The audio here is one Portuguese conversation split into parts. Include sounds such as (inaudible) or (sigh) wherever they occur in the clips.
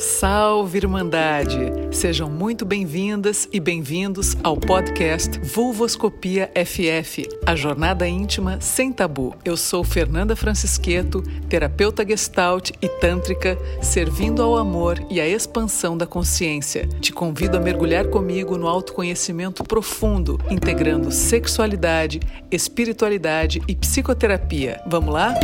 Salve Irmandade! Sejam muito bem-vindas e bem-vindos ao podcast Vulvoscopia FF, a jornada íntima sem tabu. Eu sou Fernanda Francisqueto, terapeuta gestalt e tântrica, servindo ao amor e à expansão da consciência. Te convido a mergulhar comigo no autoconhecimento profundo, integrando sexualidade, espiritualidade e psicoterapia. Vamos lá?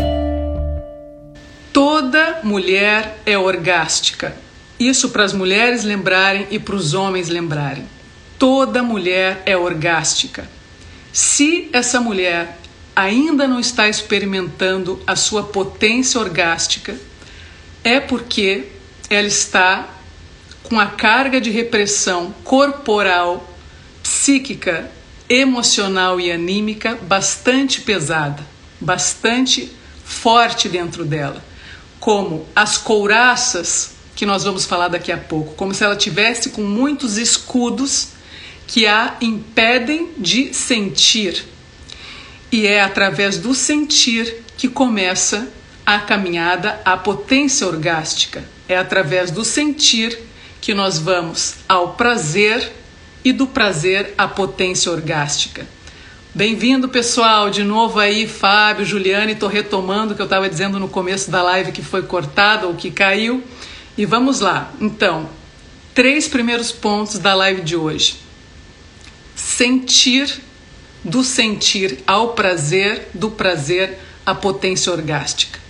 Toda mulher é orgástica. Isso para as mulheres lembrarem e para os homens lembrarem. Toda mulher é orgástica. Se essa mulher ainda não está experimentando a sua potência orgástica, é porque ela está com a carga de repressão corporal, psíquica, emocional e anímica bastante pesada, bastante forte dentro dela, como as couraças que nós vamos falar daqui a pouco, como se ela tivesse com muitos escudos que a impedem de sentir. E é através do sentir que começa a caminhada à potência orgástica. É através do sentir que nós vamos ao prazer e do prazer à potência orgástica. Bem-vindo, pessoal, de novo aí, Fábio, Juliane, estou retomando o que eu estava dizendo no começo da live que foi cortada ou que caiu. E vamos lá. Então, três primeiros pontos da live de hoje. Sentir do sentir ao prazer, do prazer à potência orgástica.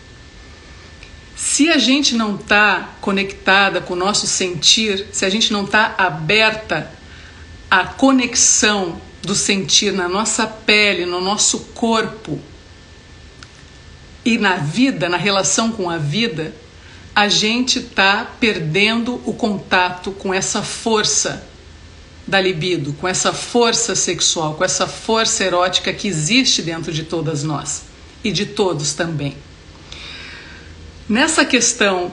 Se a gente não está conectada com o nosso sentir, se a gente não está aberta à conexão do sentir na nossa pele, no nosso corpo e na vida, na relação com a vida, a gente está perdendo o contato com essa força da libido, com essa força sexual, com essa força erótica que existe dentro de todas nós e de todos também. Nessa questão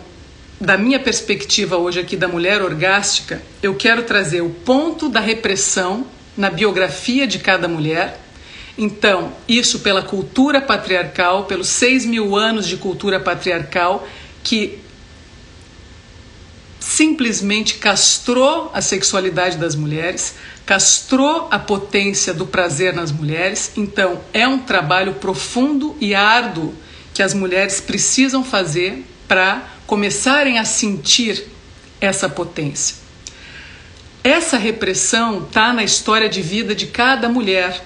da minha perspectiva hoje aqui da mulher orgástica, eu quero trazer o ponto da repressão na biografia de cada mulher. Então, isso pela cultura patriarcal, pelos seis mil anos de cultura patriarcal que simplesmente castrou a sexualidade das mulheres, castrou a potência do prazer nas mulheres. Então, é um trabalho profundo e árduo que as mulheres precisam fazer para começarem a sentir essa potência. Essa repressão está na história de vida de cada mulher.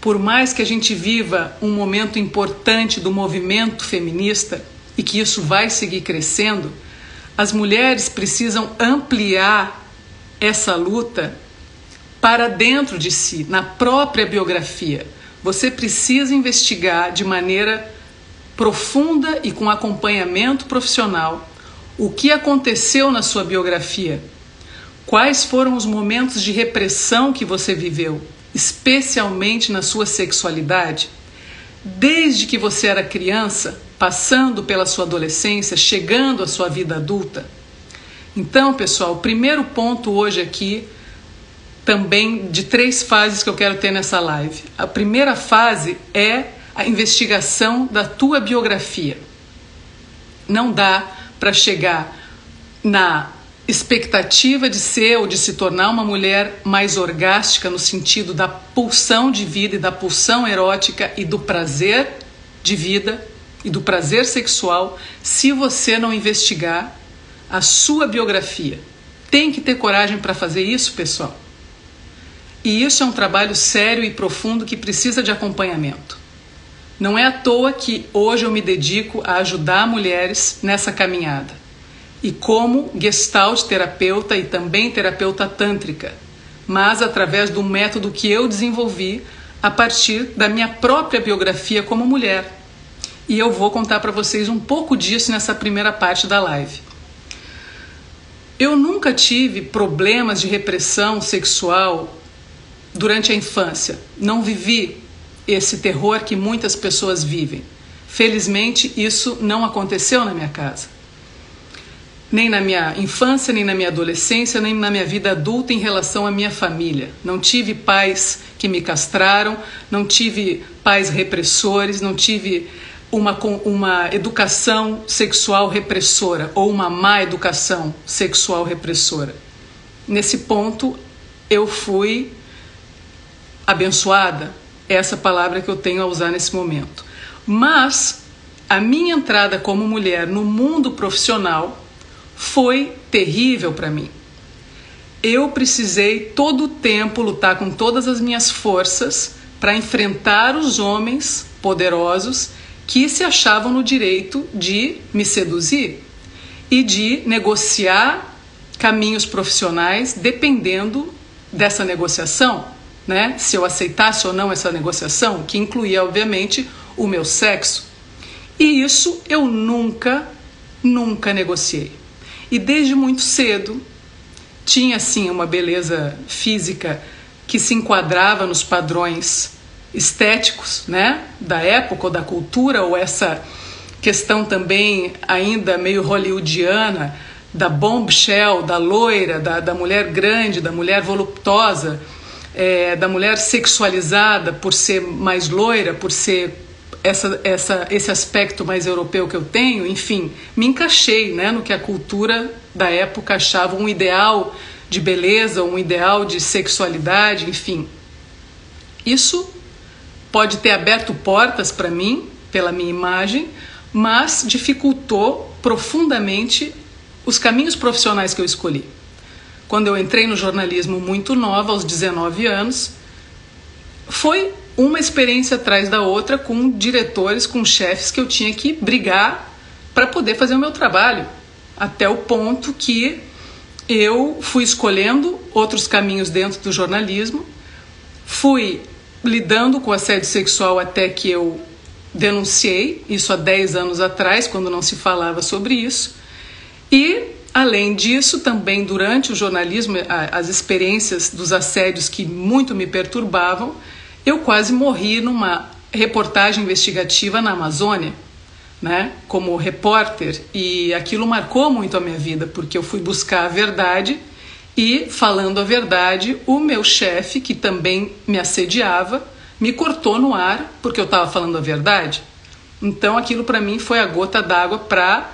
Por mais que a gente viva um momento importante do movimento feminista e que isso vai seguir crescendo, as mulheres precisam ampliar essa luta para dentro de si, na própria biografia. Você precisa investigar de maneira profunda e com acompanhamento profissional o que aconteceu na sua biografia. Quais foram os momentos de repressão que você viveu, especialmente na sua sexualidade? Desde que você era criança, passando pela sua adolescência, chegando à sua vida adulta? Então, pessoal, o primeiro ponto hoje aqui, também de três fases que eu quero ter nessa live. A primeira fase é a investigação da tua biografia. Não dá para chegar na expectativa de ser ou de se tornar uma mulher mais orgástica no sentido da pulsão de vida e da pulsão erótica e do prazer de vida e do prazer sexual se você não investigar a sua biografia. Tem que ter coragem para fazer isso, pessoal. E isso é um trabalho sério e profundo que precisa de acompanhamento. Não é à toa que hoje eu me dedico a ajudar mulheres nessa caminhada. E como gestalt terapeuta e também terapeuta tântrica, mas através do método que eu desenvolvi a partir da minha própria biografia como mulher e eu vou contar para vocês um pouco disso nessa primeira parte da live. Eu nunca tive problemas de repressão sexual durante a infância. Não vivi esse terror que muitas pessoas vivem. Felizmente, isso não aconteceu na minha casa. Nem na minha infância, nem na minha adolescência, nem na minha vida adulta em relação à minha família. Não tive pais que me castraram, não tive pais repressores, não tive uma, uma educação sexual repressora ou uma má educação sexual repressora. Nesse ponto, eu fui abençoada, essa palavra que eu tenho a usar nesse momento. Mas a minha entrada como mulher no mundo profissional foi terrível para mim. Eu precisei todo o tempo lutar com todas as minhas forças para enfrentar os homens poderosos que se achavam no direito de me seduzir e de negociar caminhos profissionais dependendo dessa negociação, né? Se eu aceitasse ou não essa negociação, que incluía obviamente o meu sexo. E isso eu nunca, nunca negociei. E desde muito cedo tinha sim uma beleza física que se enquadrava nos padrões estéticos, né, da época ou da cultura ou essa questão também ainda meio hollywoodiana da bombshell, da loira, da, da mulher grande, da mulher voluptuosa, é, da mulher sexualizada por ser mais loira, por ser essa, essa, esse aspecto mais europeu que eu tenho, enfim, me encaixei né, no que a cultura da época achava um ideal de beleza, um ideal de sexualidade, enfim. Isso pode ter aberto portas para mim, pela minha imagem, mas dificultou profundamente os caminhos profissionais que eu escolhi. Quando eu entrei no jornalismo muito nova, aos 19 anos, foi uma experiência atrás da outra com diretores, com chefes que eu tinha que brigar para poder fazer o meu trabalho, até o ponto que eu fui escolhendo outros caminhos dentro do jornalismo, fui lidando com assédio sexual até que eu denunciei, isso há 10 anos atrás, quando não se falava sobre isso, e Além disso, também durante o jornalismo, as experiências dos assédios que muito me perturbavam, eu quase morri numa reportagem investigativa na Amazônia, né, como repórter, e aquilo marcou muito a minha vida, porque eu fui buscar a verdade e, falando a verdade, o meu chefe, que também me assediava, me cortou no ar porque eu estava falando a verdade. Então, aquilo para mim foi a gota d'água para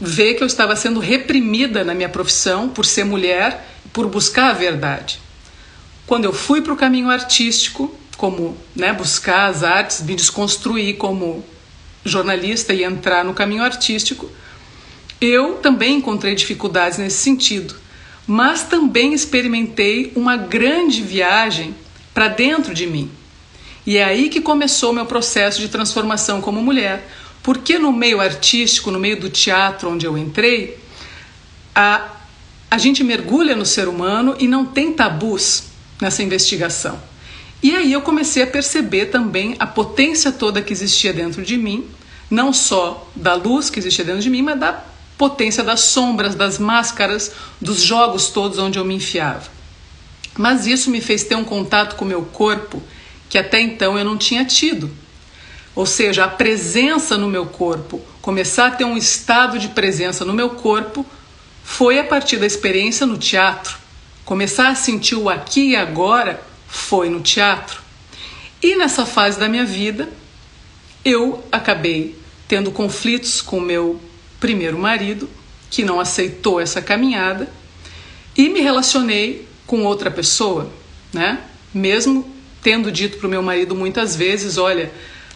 ver que eu estava sendo reprimida na minha profissão por ser mulher, por buscar a verdade. Quando eu fui para o caminho artístico, como né, buscar as artes, me desconstruir como jornalista e entrar no caminho artístico, eu também encontrei dificuldades nesse sentido, mas também experimentei uma grande viagem para dentro de mim. E é aí que começou meu processo de transformação como mulher, porque no meio artístico, no meio do teatro onde eu entrei, a, a gente mergulha no ser humano e não tem tabus nessa investigação. E aí eu comecei a perceber também a potência toda que existia dentro de mim, não só da luz que existia dentro de mim, mas da potência das sombras, das máscaras, dos jogos todos onde eu me enfiava. Mas isso me fez ter um contato com o meu corpo que até então eu não tinha tido. Ou seja, a presença no meu corpo, começar a ter um estado de presença no meu corpo, foi a partir da experiência no teatro. Começar a sentir o aqui e agora foi no teatro. E nessa fase da minha vida, eu acabei tendo conflitos com meu primeiro marido, que não aceitou essa caminhada, e me relacionei com outra pessoa, né? Mesmo tendo dito para o meu marido muitas vezes, olha,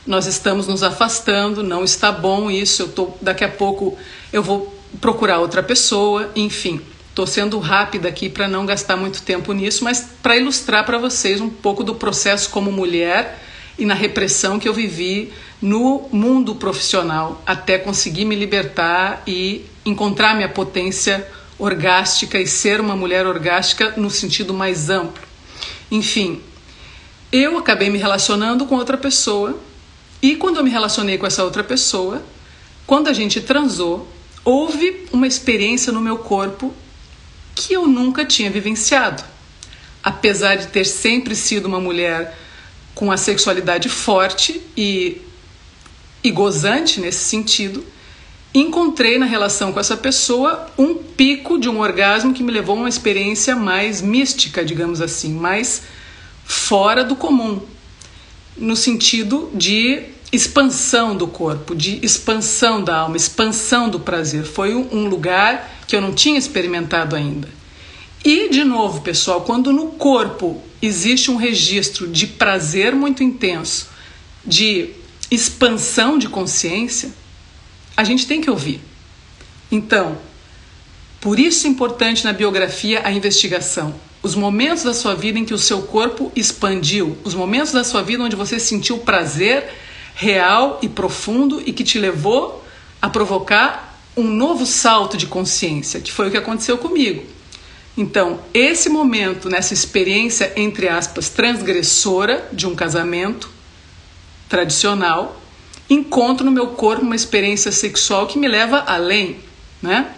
nós estamos nos afastando, não está bom isso, eu tô daqui a pouco eu vou procurar outra pessoa, enfim. Estou sendo rápida aqui para não gastar muito tempo nisso, mas para ilustrar para vocês um pouco do processo como mulher e na repressão que eu vivi no mundo profissional até conseguir me libertar e encontrar minha potência orgástica e ser uma mulher orgástica no sentido mais amplo. Enfim, eu acabei me relacionando com outra pessoa e quando eu me relacionei com essa outra pessoa, quando a gente transou, houve uma experiência no meu corpo que eu nunca tinha vivenciado. Apesar de ter sempre sido uma mulher com a sexualidade forte e, e gozante nesse sentido, encontrei na relação com essa pessoa um pico de um orgasmo que me levou a uma experiência mais mística, digamos assim, mais fora do comum, no sentido de expansão do corpo, de expansão da alma, expansão do prazer. Foi um lugar que eu não tinha experimentado ainda. E, de novo, pessoal, quando no corpo existe um registro de prazer muito intenso, de expansão de consciência, a gente tem que ouvir. Então, por isso é importante na biografia a investigação. Os momentos da sua vida em que o seu corpo expandiu, os momentos da sua vida onde você sentiu prazer real e profundo e que te levou a provocar um novo salto de consciência, que foi o que aconteceu comigo. Então, esse momento, nessa experiência, entre aspas, transgressora de um casamento tradicional, encontro no meu corpo uma experiência sexual que me leva além, né?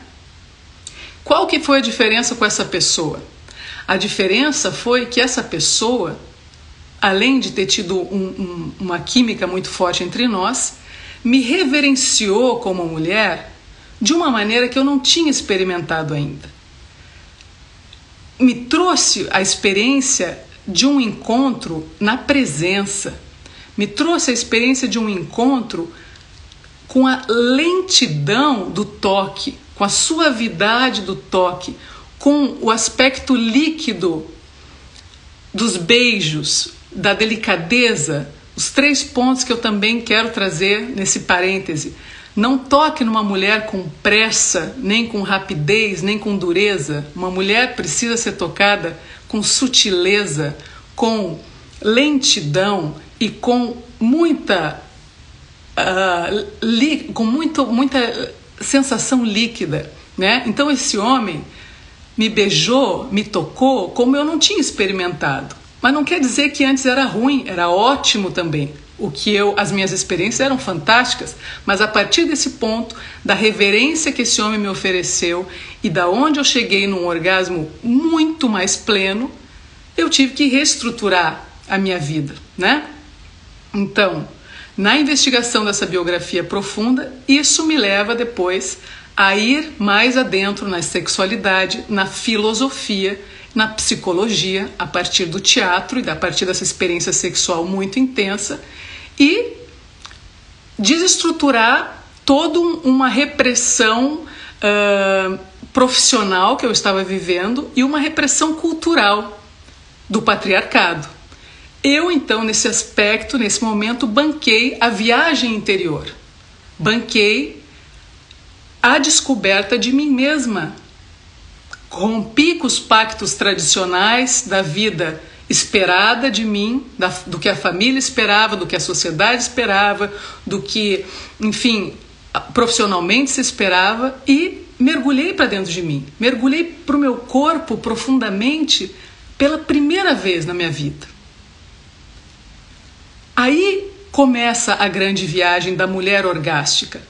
Qual que foi a diferença com essa pessoa? A diferença foi que essa pessoa, além de ter tido um, um, uma química muito forte entre nós, me reverenciou como mulher de uma maneira que eu não tinha experimentado ainda me trouxe a experiência de um encontro na presença, me trouxe a experiência de um encontro com a lentidão do toque, com a suavidade do toque, com o aspecto líquido dos beijos, da delicadeza, os três pontos que eu também quero trazer nesse parêntese. Não toque numa mulher com pressa, nem com rapidez, nem com dureza. Uma mulher precisa ser tocada com sutileza, com lentidão e com muita uh, li, com muito, muita sensação líquida, né? Então esse homem me beijou, me tocou como eu não tinha experimentado. Mas não quer dizer que antes era ruim, era ótimo também o que eu, as minhas experiências eram fantásticas, mas a partir desse ponto, da reverência que esse homem me ofereceu e da onde eu cheguei num orgasmo muito mais pleno, eu tive que reestruturar a minha vida, né? Então, na investigação dessa biografia profunda, isso me leva depois a ir mais adentro na sexualidade, na filosofia, na psicologia, a partir do teatro e a partir dessa experiência sexual muito intensa e desestruturar toda uma repressão uh, profissional que eu estava vivendo e uma repressão cultural do patriarcado. Eu, então, nesse aspecto, nesse momento, banquei a viagem interior, banquei a descoberta de mim mesma. Rompi com os pactos tradicionais da vida esperada de mim, da, do que a família esperava, do que a sociedade esperava, do que, enfim, profissionalmente se esperava e mergulhei para dentro de mim, mergulhei para o meu corpo profundamente pela primeira vez na minha vida. Aí começa a grande viagem da mulher orgástica.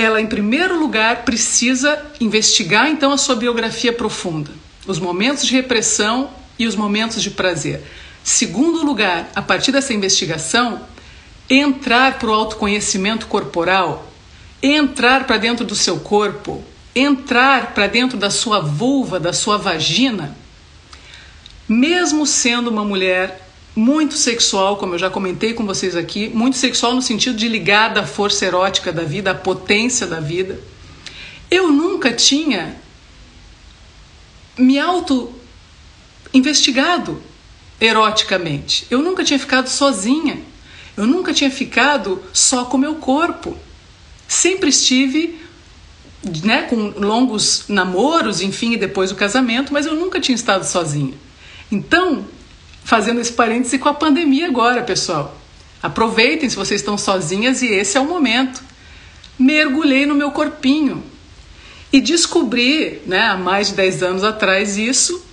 Ela, em primeiro lugar, precisa investigar então a sua biografia profunda, os momentos de repressão e os momentos de prazer. Segundo lugar, a partir dessa investigação, entrar para o autoconhecimento corporal, entrar para dentro do seu corpo, entrar para dentro da sua vulva, da sua vagina, mesmo sendo uma mulher muito sexual, como eu já comentei com vocês aqui, muito sexual no sentido de ligada à força erótica da vida, à potência da vida, eu nunca tinha me auto investigado eroticamente. Eu nunca tinha ficado sozinha. Eu nunca tinha ficado só com meu corpo. Sempre estive né, com longos namoros, enfim, e depois o casamento, mas eu nunca tinha estado sozinha. Então, fazendo esse parêntese com a pandemia agora, pessoal. Aproveitem se vocês estão sozinhas e esse é o momento. Mergulhei no meu corpinho e descobri, né, há mais de 10 anos atrás, isso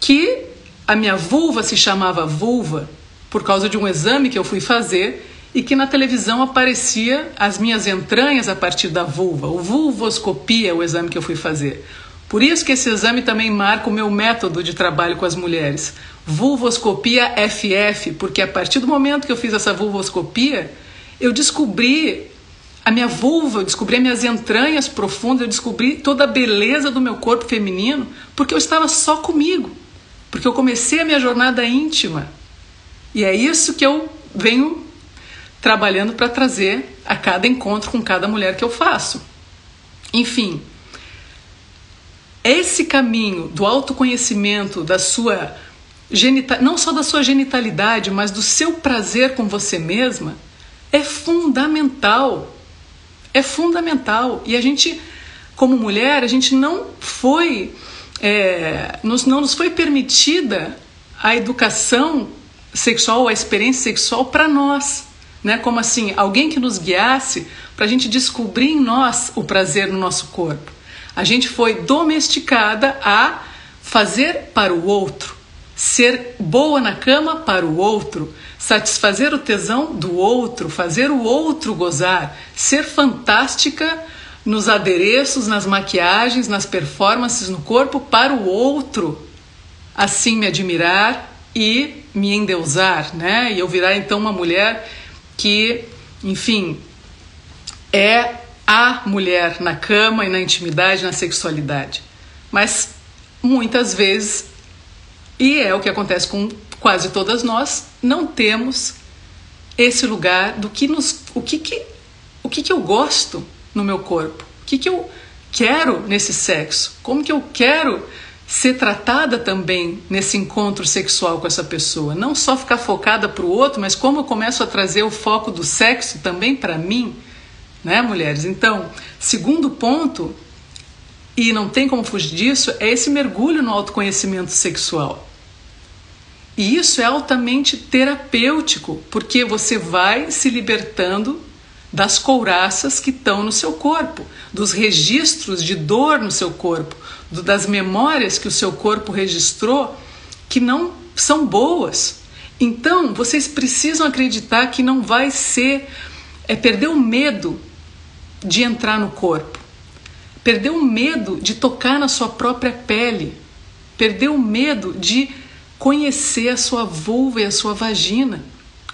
que a minha vulva se chamava vulva por causa de um exame que eu fui fazer e que na televisão aparecia as minhas entranhas a partir da vulva. O vulvoscopia é o exame que eu fui fazer. Por isso que esse exame também marca o meu método de trabalho com as mulheres. Vulvoscopia FF, porque a partir do momento que eu fiz essa vulvoscopia, eu descobri a minha vulva, eu descobri as minhas entranhas profundas, eu descobri toda a beleza do meu corpo feminino, porque eu estava só comigo porque eu comecei a minha jornada íntima. E é isso que eu venho trabalhando para trazer a cada encontro com cada mulher que eu faço. Enfim, esse caminho do autoconhecimento, da sua genital, não só da sua genitalidade, mas do seu prazer com você mesma, é fundamental. É fundamental. E a gente, como mulher, a gente não foi, é, nos, não nos foi permitida a educação sexual, a experiência sexual para nós. Né? Como assim, alguém que nos guiasse para a gente descobrir em nós o prazer no nosso corpo. A gente foi domesticada a fazer para o outro, ser boa na cama para o outro, satisfazer o tesão do outro, fazer o outro gozar, ser fantástica nos adereços, nas maquiagens, nas performances no corpo para o outro, assim me admirar e me endeusar, né? E eu virar então uma mulher que, enfim, é a mulher na cama e na intimidade, na sexualidade. Mas muitas vezes, e é o que acontece com quase todas nós, não temos esse lugar do que nos, o que que, o que que eu gosto no meu corpo, o que que eu quero nesse sexo, como que eu quero ser tratada também nesse encontro sexual com essa pessoa, não só ficar focada para o outro, mas como eu começo a trazer o foco do sexo também para mim, né, mulheres? Então, segundo ponto, e não tem como fugir disso, é esse mergulho no autoconhecimento sexual. E isso é altamente terapêutico, porque você vai se libertando das couraças que estão no seu corpo, dos registros de dor no seu corpo, do, das memórias que o seu corpo registrou que não são boas. Então, vocês precisam acreditar que não vai ser é perder o medo de entrar no corpo, perder o medo de tocar na sua própria pele, perder o medo de conhecer a sua vulva e a sua vagina,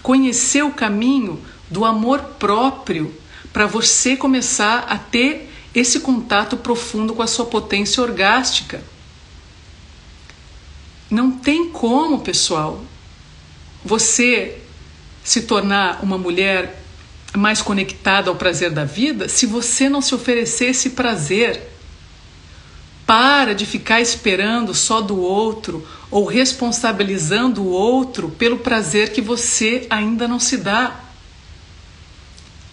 conhecer o caminho do amor próprio para você começar a ter esse contato profundo com a sua potência orgástica. Não tem como, pessoal, você se tornar uma mulher mais conectada ao prazer da vida se você não se oferecer esse prazer. Para de ficar esperando só do outro ou responsabilizando o outro pelo prazer que você ainda não se dá.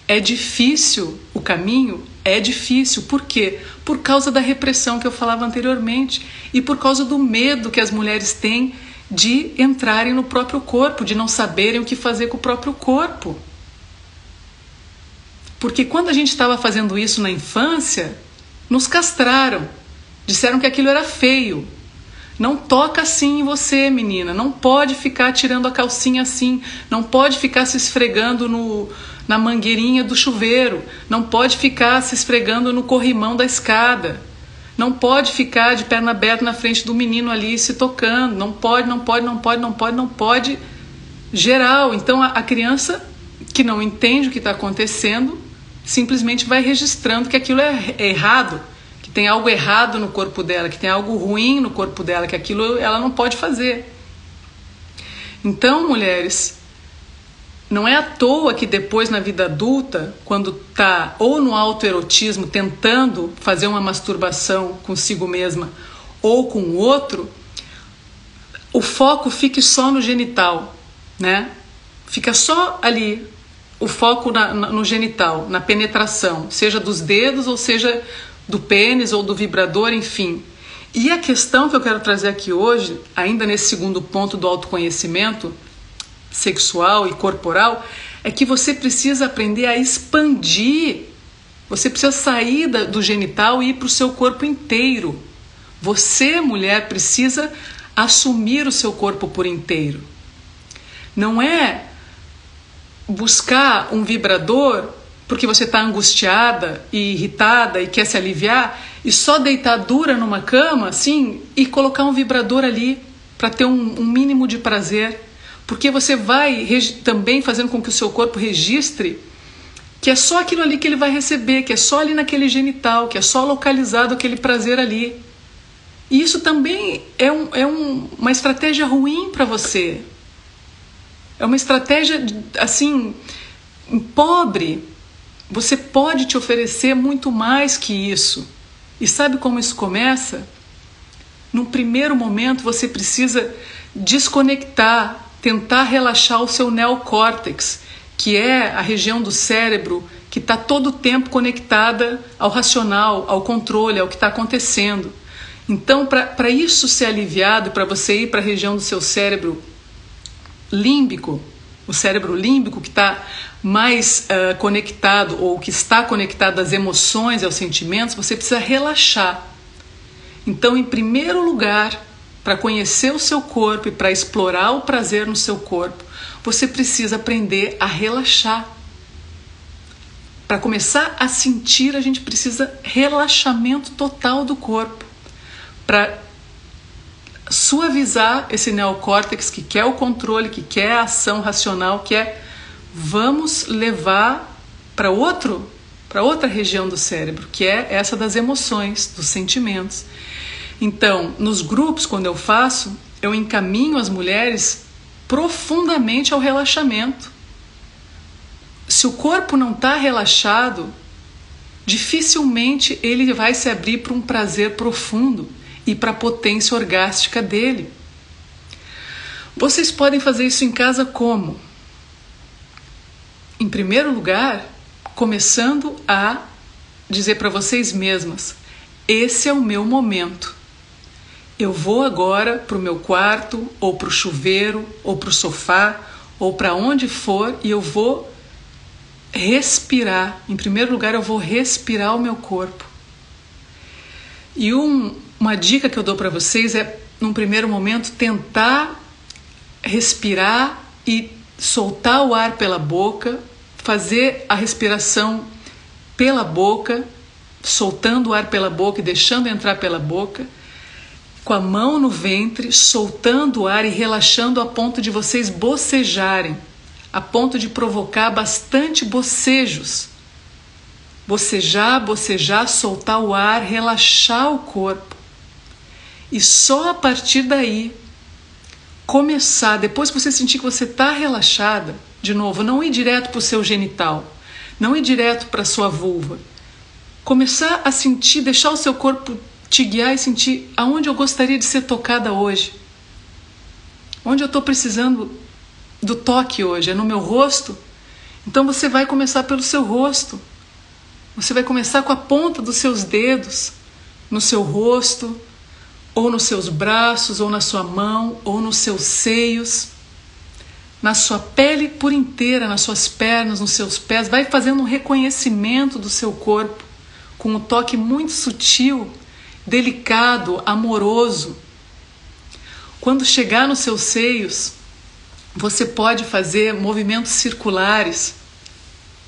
É difícil o caminho? É difícil. Por quê? Por causa da repressão que eu falava anteriormente e por causa do medo que as mulheres têm de entrarem no próprio corpo, de não saberem o que fazer com o próprio corpo. Porque quando a gente estava fazendo isso na infância, nos castraram. Disseram que aquilo era feio. Não toca assim em você, menina. Não pode ficar tirando a calcinha assim. Não pode ficar se esfregando no, na mangueirinha do chuveiro. Não pode ficar se esfregando no corrimão da escada. Não pode ficar de perna aberta na frente do menino ali se tocando. Não pode, não pode, não pode, não pode, não pode. Geral. Então a, a criança que não entende o que está acontecendo simplesmente vai registrando que aquilo é errado, que tem algo errado no corpo dela, que tem algo ruim no corpo dela, que aquilo ela não pode fazer. Então, mulheres, não é à toa que depois na vida adulta, quando tá ou no autoerotismo tentando fazer uma masturbação consigo mesma ou com o outro, o foco fique só no genital, né? Fica só ali, o foco na, na, no genital, na penetração, seja dos dedos ou seja do pênis ou do vibrador, enfim. E a questão que eu quero trazer aqui hoje, ainda nesse segundo ponto do autoconhecimento sexual e corporal, é que você precisa aprender a expandir. Você precisa sair da, do genital e ir para o seu corpo inteiro. Você, mulher, precisa assumir o seu corpo por inteiro. Não é buscar um vibrador porque você está angustiada e irritada e quer se aliviar e só deitar dura numa cama, assim, e colocar um vibrador ali para ter um, um, mínimo de prazer, porque você vai também fazendo com que o seu corpo registre que é só aquilo ali que ele vai receber, que é só ali naquele genital, que é só localizado aquele prazer ali. E isso também é, um, é um, uma estratégia ruim para você, é uma estratégia, assim, pobre, você pode te oferecer muito mais que isso. E sabe como isso começa? Num primeiro momento, você precisa desconectar, tentar relaxar o seu neocórtex, que é a região do cérebro que está todo o tempo conectada ao racional, ao controle, ao que está acontecendo. Então, para isso ser aliviado, para você ir para a região do seu cérebro límbico, o cérebro límbico que está mais uh, conectado ou que está conectado às emoções e aos sentimentos, você precisa relaxar. Então, em primeiro lugar, para conhecer o seu corpo e para explorar o prazer no seu corpo, você precisa aprender a relaxar. Para começar a sentir, a gente precisa relaxamento total do corpo. Para suavizar esse neocórtex que quer o controle, que quer a ação racional, que é vamos levar para outro, para outra região do cérebro, que é essa das emoções, dos sentimentos. Então, nos grupos quando eu faço, eu encaminho as mulheres profundamente ao relaxamento. Se o corpo não está relaxado, dificilmente ele vai se abrir para um prazer profundo e para a potência orgástica dele. Vocês podem fazer isso em casa como? Em primeiro lugar, começando a dizer para vocês mesmas: esse é o meu momento. Eu vou agora para o meu quarto, ou para o chuveiro, ou para o sofá, ou para onde for, e eu vou respirar. Em primeiro lugar, eu vou respirar o meu corpo. E um, uma dica que eu dou para vocês é, num primeiro momento, tentar respirar e soltar o ar pela boca fazer a respiração pela boca, soltando o ar pela boca e deixando entrar pela boca, com a mão no ventre, soltando o ar e relaxando a ponto de vocês bocejarem, a ponto de provocar bastante bocejos. Bocejar, bocejar, soltar o ar, relaxar o corpo. E só a partir daí começar, depois que você sentir que você está relaxada, de novo, não ir direto para o seu genital, não ir direto para a sua vulva. Começar a sentir, deixar o seu corpo te guiar e sentir aonde eu gostaria de ser tocada hoje. Onde eu estou precisando do toque hoje? É no meu rosto? Então você vai começar pelo seu rosto. Você vai começar com a ponta dos seus dedos no seu rosto, ou nos seus braços, ou na sua mão, ou nos seus seios na sua pele por inteira, nas suas pernas, nos seus pés, vai fazendo um reconhecimento do seu corpo com um toque muito sutil, delicado, amoroso. Quando chegar nos seus seios, você pode fazer movimentos circulares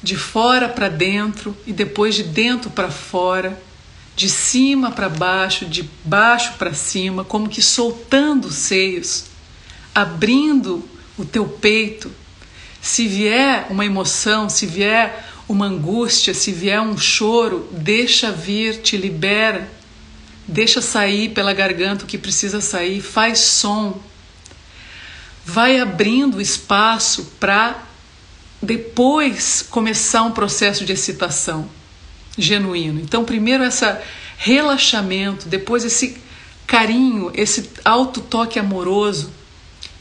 de fora para dentro e depois de dentro para fora, de cima para baixo, de baixo para cima, como que soltando os seios, abrindo o teu peito. Se vier uma emoção, se vier uma angústia, se vier um choro, deixa vir, te libera. Deixa sair pela garganta o que precisa sair, faz som. Vai abrindo espaço para depois começar um processo de excitação genuíno. Então, primeiro esse relaxamento, depois esse carinho, esse alto toque amoroso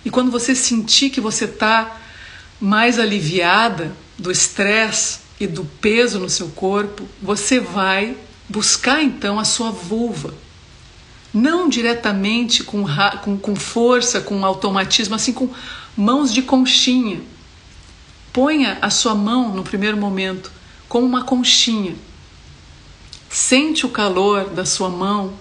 e quando você sentir que você está mais aliviada do estresse e do peso no seu corpo, você vai buscar então a sua vulva. Não diretamente com, com, com força, com automatismo, assim com mãos de conchinha. Ponha a sua mão no primeiro momento como uma conchinha. Sente o calor da sua mão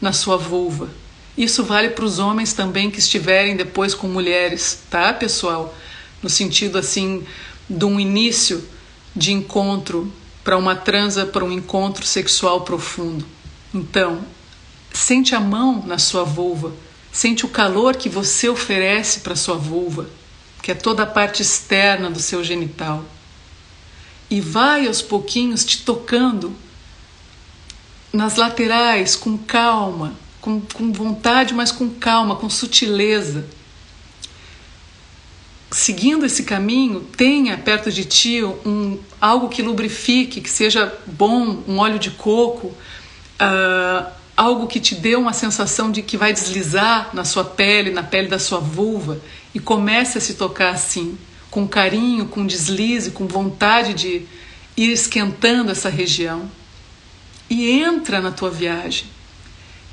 na sua vulva. Isso vale para os homens também que estiverem depois com mulheres, tá, pessoal? No sentido assim de um início de encontro para uma transa, para um encontro sexual profundo. Então, sente a mão na sua vulva, sente o calor que você oferece para sua vulva, que é toda a parte externa do seu genital. E vai aos pouquinhos te tocando nas laterais com calma, com, com vontade, mas com calma, com sutileza. seguindo esse caminho, tenha perto de ti um, algo que lubrifique, que seja bom, um óleo de coco, uh, algo que te dê uma sensação de que vai deslizar na sua pele, na pele da sua vulva, e comece a se tocar assim, com carinho, com deslize, com vontade de ir esquentando essa região. E entra na tua viagem.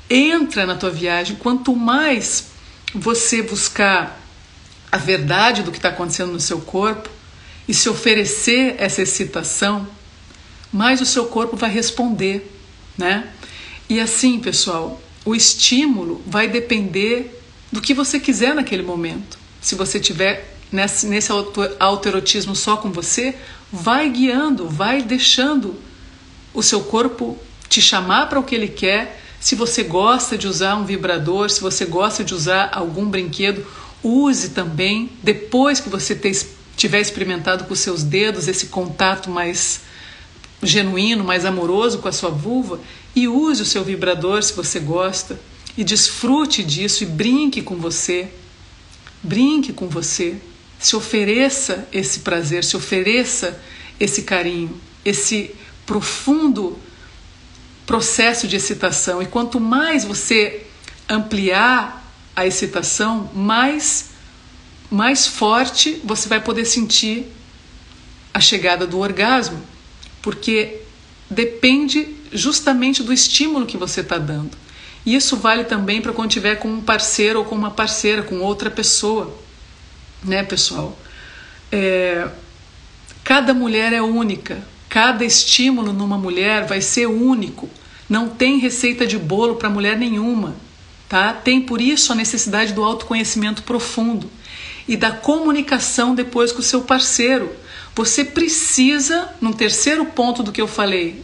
Entra na tua viagem. Quanto mais você buscar a verdade do que está acontecendo no seu corpo e se oferecer essa excitação, mais o seu corpo vai responder, né? E assim, pessoal, o estímulo vai depender do que você quiser naquele momento. Se você tiver nesse, nesse autoerotismo só com você, vai guiando, vai deixando o seu corpo te chamar para o que ele quer. Se você gosta de usar um vibrador, se você gosta de usar algum brinquedo, use também, depois que você tiver experimentado com seus dedos esse contato mais genuíno, mais amoroso com a sua vulva, e use o seu vibrador se você gosta, e desfrute disso e brinque com você. Brinque com você, se ofereça esse prazer, se ofereça esse carinho, esse profundo processo de excitação. E quanto mais você ampliar a excitação, mais, mais forte você vai poder sentir a chegada do orgasmo, porque depende justamente do estímulo que você está dando. E isso vale também para quando tiver com um parceiro ou com uma parceira, com outra pessoa, né, pessoal? É, cada mulher é única, cada estímulo numa mulher vai ser único. Não tem receita de bolo para mulher nenhuma tá? Tem por isso a necessidade do autoconhecimento profundo e da comunicação depois com o seu parceiro. Você precisa, num terceiro ponto do que eu falei,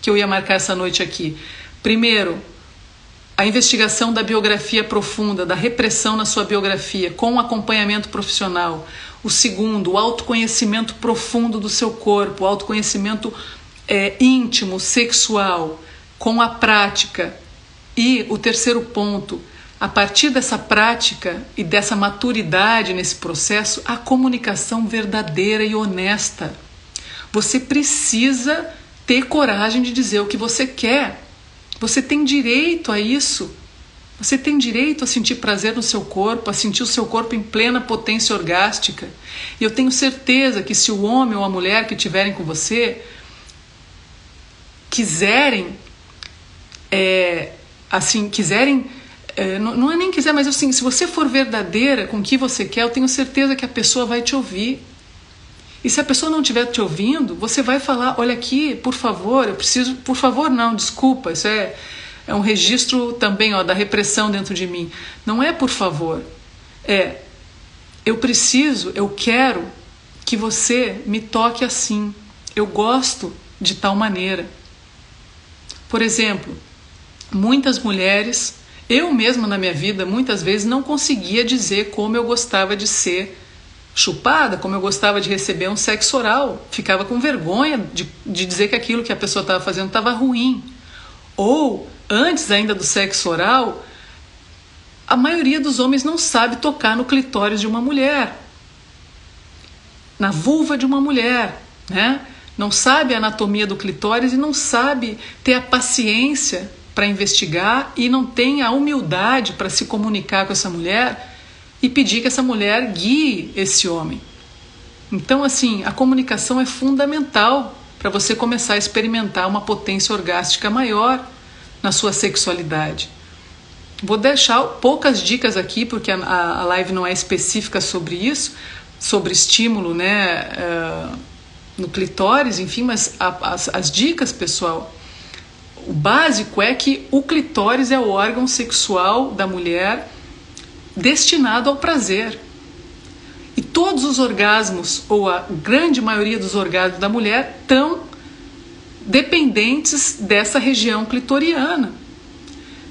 que eu ia marcar essa noite aqui. Primeiro, a investigação da biografia profunda, da repressão na sua biografia, com acompanhamento profissional. O segundo, o autoconhecimento profundo do seu corpo, o autoconhecimento é, íntimo, sexual, com a prática, e o terceiro ponto, a partir dessa prática e dessa maturidade nesse processo, a comunicação verdadeira e honesta. Você precisa ter coragem de dizer o que você quer. Você tem direito a isso. Você tem direito a sentir prazer no seu corpo, a sentir o seu corpo em plena potência orgástica. E eu tenho certeza que se o homem ou a mulher que estiverem com você quiserem é, assim, quiserem. É, não, não é nem quiser, mas assim, se você for verdadeira com o que você quer, eu tenho certeza que a pessoa vai te ouvir. E se a pessoa não estiver te ouvindo, você vai falar: olha aqui, por favor, eu preciso. Por favor, não, desculpa, isso é, é um registro também ó, da repressão dentro de mim. Não é por favor, é eu preciso, eu quero que você me toque assim. Eu gosto de tal maneira. Por exemplo, muitas mulheres, eu mesma na minha vida, muitas vezes não conseguia dizer como eu gostava de ser chupada, como eu gostava de receber um sexo oral. Ficava com vergonha de, de dizer que aquilo que a pessoa estava fazendo estava ruim. Ou, antes ainda do sexo oral, a maioria dos homens não sabe tocar no clitóris de uma mulher, na vulva de uma mulher, né? Não sabe a anatomia do clitóris e não sabe ter a paciência para investigar e não tem a humildade para se comunicar com essa mulher e pedir que essa mulher guie esse homem. Então, assim, a comunicação é fundamental para você começar a experimentar uma potência orgástica maior na sua sexualidade. Vou deixar poucas dicas aqui, porque a, a live não é específica sobre isso, sobre estímulo né, uh, no clitóris, enfim, mas a, as, as dicas, pessoal, o básico é que o clitóris é o órgão sexual da mulher destinado ao prazer. E todos os orgasmos, ou a grande maioria dos orgasmos da mulher, estão dependentes dessa região clitoriana.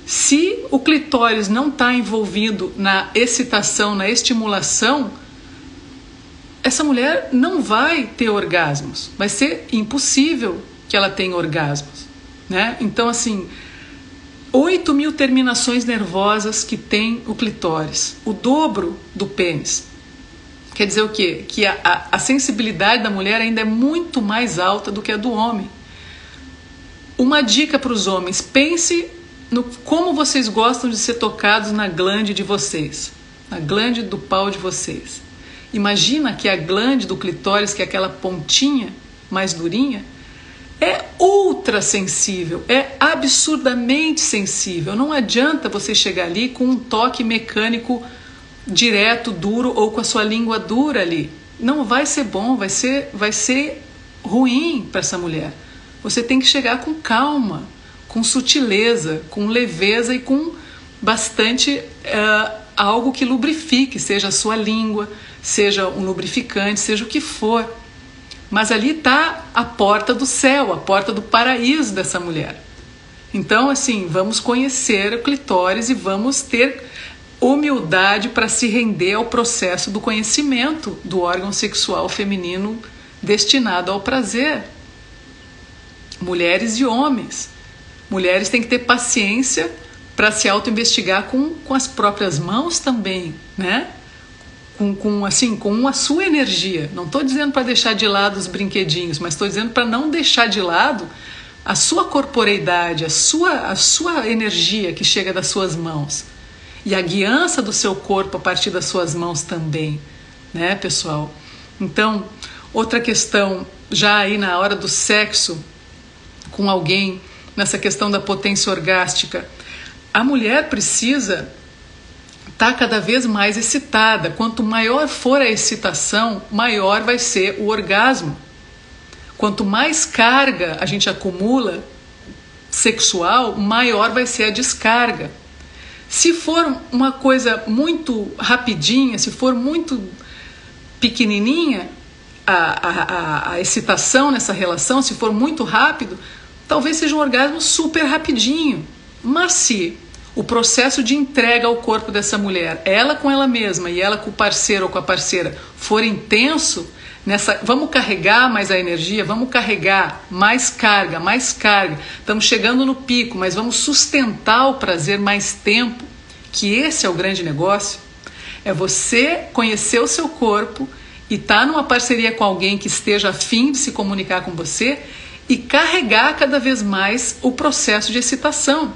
Se o clitóris não está envolvido na excitação, na estimulação, essa mulher não vai ter orgasmos. Vai ser impossível que ela tenha orgasmos. Né? Então, assim, 8 mil terminações nervosas que tem o clitóris, o dobro do pênis. Quer dizer o quê? Que a, a, a sensibilidade da mulher ainda é muito mais alta do que a do homem. Uma dica para os homens: pense no como vocês gostam de ser tocados na glande de vocês, na glande do pau de vocês. Imagina que a glande do clitóris, que é aquela pontinha mais durinha, é ultra sensível, é absurdamente sensível. Não adianta você chegar ali com um toque mecânico direto, duro ou com a sua língua dura ali. Não vai ser bom, vai ser, vai ser ruim para essa mulher. Você tem que chegar com calma, com sutileza, com leveza e com bastante uh, algo que lubrifique, seja a sua língua, seja um lubrificante, seja o que for. Mas ali está a porta do céu, a porta do paraíso dessa mulher. Então, assim, vamos conhecer o clitóris e vamos ter humildade para se render ao processo do conhecimento do órgão sexual feminino destinado ao prazer. Mulheres e homens. Mulheres têm que ter paciência para se auto-investigar com, com as próprias mãos também, né? Com, com, assim, com a sua energia. Não estou dizendo para deixar de lado os brinquedinhos, mas estou dizendo para não deixar de lado a sua corporeidade, a sua, a sua energia que chega das suas mãos e a guiança do seu corpo a partir das suas mãos também, né, pessoal? Então, outra questão, já aí na hora do sexo com alguém, nessa questão da potência orgástica, a mulher precisa estar tá cada vez mais excitada. Quanto maior for a excitação, maior vai ser o orgasmo. Quanto mais carga a gente acumula sexual, maior vai ser a descarga. Se for uma coisa muito rapidinha, se for muito pequenininha, a, a, a, excitação nessa relação, se for muito rápido, talvez seja um orgasmo super rapidinho. Mas se o processo de entrega ao corpo dessa mulher, ela com ela mesma e ela com o parceiro ou com a parceira, for intenso, nessa, vamos carregar mais a energia, vamos carregar mais carga, mais carga. Estamos chegando no pico, mas vamos sustentar o prazer mais tempo. Que esse é o grande negócio. É você conhecer o seu corpo e estar tá numa parceria com alguém que esteja afim de se comunicar com você e carregar cada vez mais o processo de excitação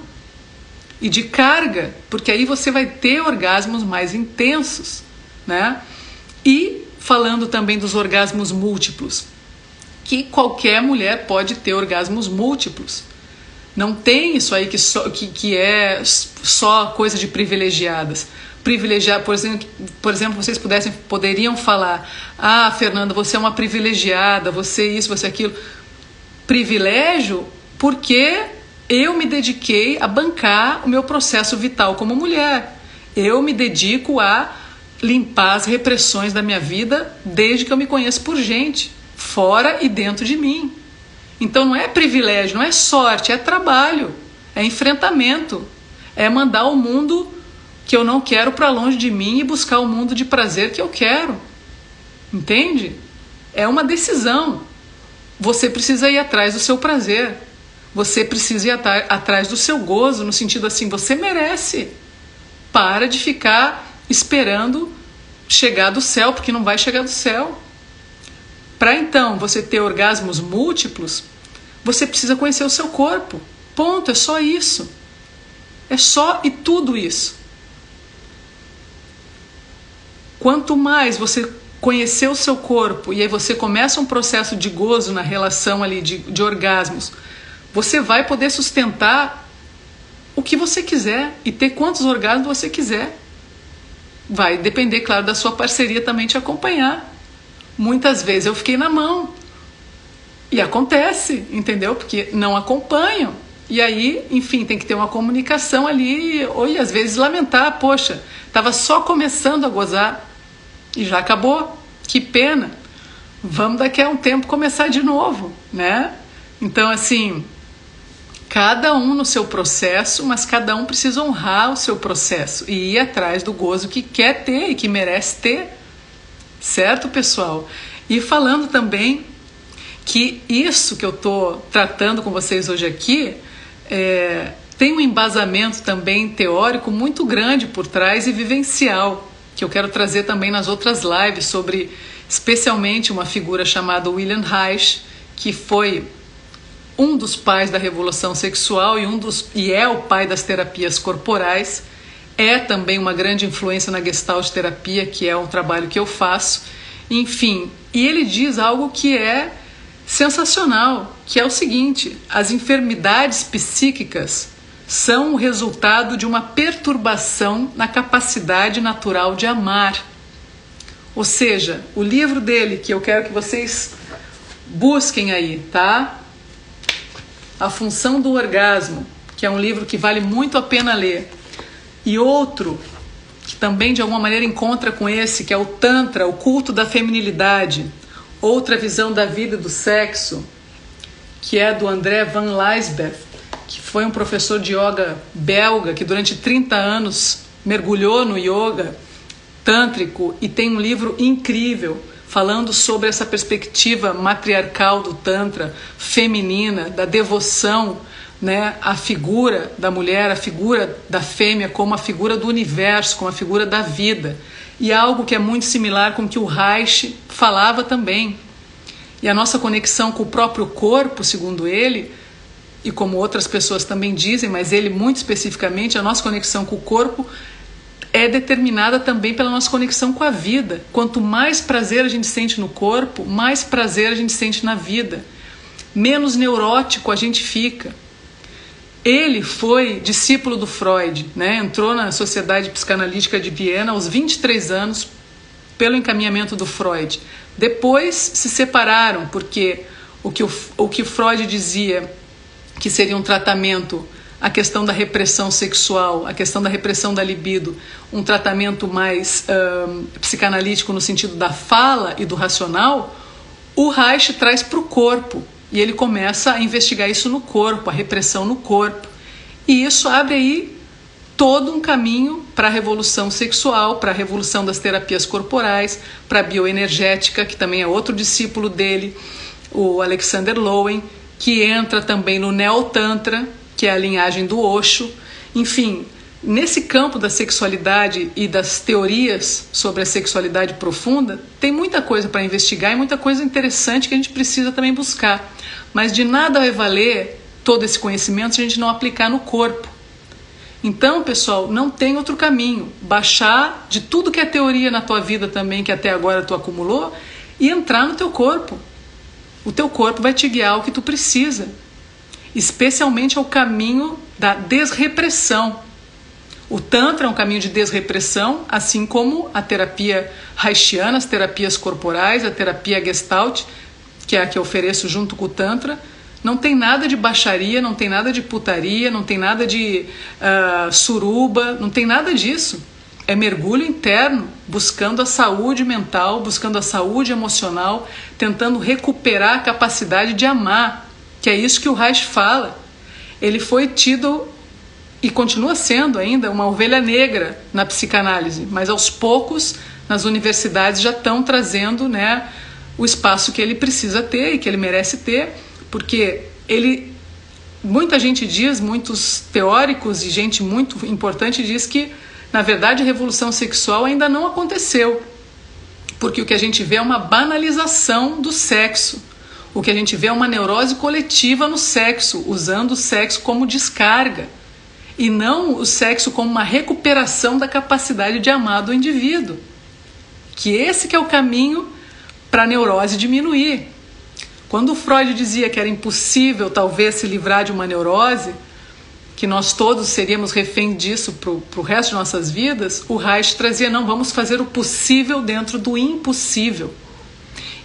e de carga, porque aí você vai ter orgasmos mais intensos, né? E falando também dos orgasmos múltiplos, que qualquer mulher pode ter orgasmos múltiplos. Não tem isso aí que, só, que, que é só coisa de privilegiadas. Privilegiar, por exemplo, por exemplo, vocês pudessem, poderiam falar: Ah, Fernanda, você é uma privilegiada, você isso, você aquilo. Privilégio porque eu me dediquei a bancar o meu processo vital como mulher. Eu me dedico a limpar as repressões da minha vida desde que eu me conheço por gente, fora e dentro de mim. Então não é privilégio, não é sorte, é trabalho, é enfrentamento, é mandar o mundo que eu não quero para longe de mim e buscar o mundo de prazer que eu quero. Entende? É uma decisão. Você precisa ir atrás do seu prazer. Você precisa ir atrás do seu gozo, no sentido assim, você merece. Para de ficar esperando chegar do céu, porque não vai chegar do céu. Para então você ter orgasmos múltiplos, você precisa conhecer o seu corpo. Ponto, é só isso. É só e tudo isso. Quanto mais você conhecer o seu corpo e aí você começa um processo de gozo na relação ali de, de orgasmos, você vai poder sustentar o que você quiser e ter quantos orgasmos você quiser. Vai depender, claro, da sua parceria também te acompanhar. Muitas vezes eu fiquei na mão. E acontece, entendeu? Porque não acompanham. E aí, enfim, tem que ter uma comunicação ali, ou e às vezes lamentar, poxa, estava só começando a gozar e já acabou. Que pena. Vamos daqui a um tempo começar de novo, né? Então, assim, cada um no seu processo, mas cada um precisa honrar o seu processo e ir atrás do gozo que quer ter e que merece ter. Certo, pessoal? E falando também que isso que eu estou tratando com vocês hoje aqui é, tem um embasamento também teórico muito grande por trás e vivencial. que eu quero trazer também nas outras lives sobre especialmente uma figura chamada William Reich, que foi um dos pais da revolução sexual e um dos e é o pai das terapias corporais, é também uma grande influência na Gestalt terapia, que é um trabalho que eu faço. Enfim, e ele diz algo que é sensacional, que é o seguinte: as enfermidades psíquicas são o resultado de uma perturbação na capacidade natural de amar. Ou seja, o livro dele que eu quero que vocês busquem aí, tá? A Função do Orgasmo, que é um livro que vale muito a pena ler. E outro que também de alguma maneira encontra com esse, que é o Tantra, o culto da feminilidade, outra visão da vida e do sexo, que é do André Van Leisberg, que foi um professor de yoga belga que durante 30 anos mergulhou no yoga tântrico e tem um livro incrível falando sobre essa perspectiva matriarcal do Tantra, feminina, da devoção né, à figura da mulher, a figura da fêmea como a figura do universo, como a figura da vida. E algo que é muito similar com o que o Reich falava também. E a nossa conexão com o próprio corpo, segundo ele, e como outras pessoas também dizem, mas ele muito especificamente, a nossa conexão com o corpo é determinada também pela nossa conexão com a vida. Quanto mais prazer a gente sente no corpo, mais prazer a gente sente na vida. Menos neurótico a gente fica. Ele foi discípulo do Freud, né? entrou na Sociedade Psicanalítica de Viena aos 23 anos pelo encaminhamento do Freud. Depois se separaram, porque o que o, o que Freud dizia que seria um tratamento a questão da repressão sexual, a questão da repressão da libido, um tratamento mais um, psicanalítico no sentido da fala e do racional, o Reich traz para o corpo e ele começa a investigar isso no corpo, a repressão no corpo. E isso abre aí todo um caminho para a revolução sexual, para a revolução das terapias corporais, para a bioenergética, que também é outro discípulo dele, o Alexander Lowen, que entra também no Neotantra, que é a linhagem do Osho. Enfim, nesse campo da sexualidade e das teorias sobre a sexualidade profunda, tem muita coisa para investigar e muita coisa interessante que a gente precisa também buscar. Mas de nada vai valer todo esse conhecimento se a gente não aplicar no corpo. Então, pessoal, não tem outro caminho. Baixar de tudo que é teoria na tua vida também, que até agora tu acumulou, e entrar no teu corpo. O teu corpo vai te guiar ao que tu precisa especialmente ao caminho da desrepressão. O Tantra é um caminho de desrepressão, assim como a terapia haitiana, as terapias corporais, a terapia gestalt, que é a que eu ofereço junto com o Tantra. Não tem nada de baixaria, não tem nada de putaria, não tem nada de uh, suruba, não tem nada disso. É mergulho interno, buscando a saúde mental, buscando a saúde emocional, tentando recuperar a capacidade de amar, que é isso que o Reich fala. Ele foi tido e continua sendo ainda uma ovelha negra na psicanálise, mas aos poucos nas universidades já estão trazendo né, o espaço que ele precisa ter e que ele merece ter, porque ele muita gente diz, muitos teóricos e gente muito importante diz que na verdade a revolução sexual ainda não aconteceu, porque o que a gente vê é uma banalização do sexo. O que a gente vê é uma neurose coletiva no sexo, usando o sexo como descarga e não o sexo como uma recuperação da capacidade de amar do indivíduo. Que esse que é o caminho para a neurose diminuir. Quando Freud dizia que era impossível talvez se livrar de uma neurose, que nós todos seríamos refém disso para o resto de nossas vidas, o Reich trazia: não, vamos fazer o possível dentro do impossível.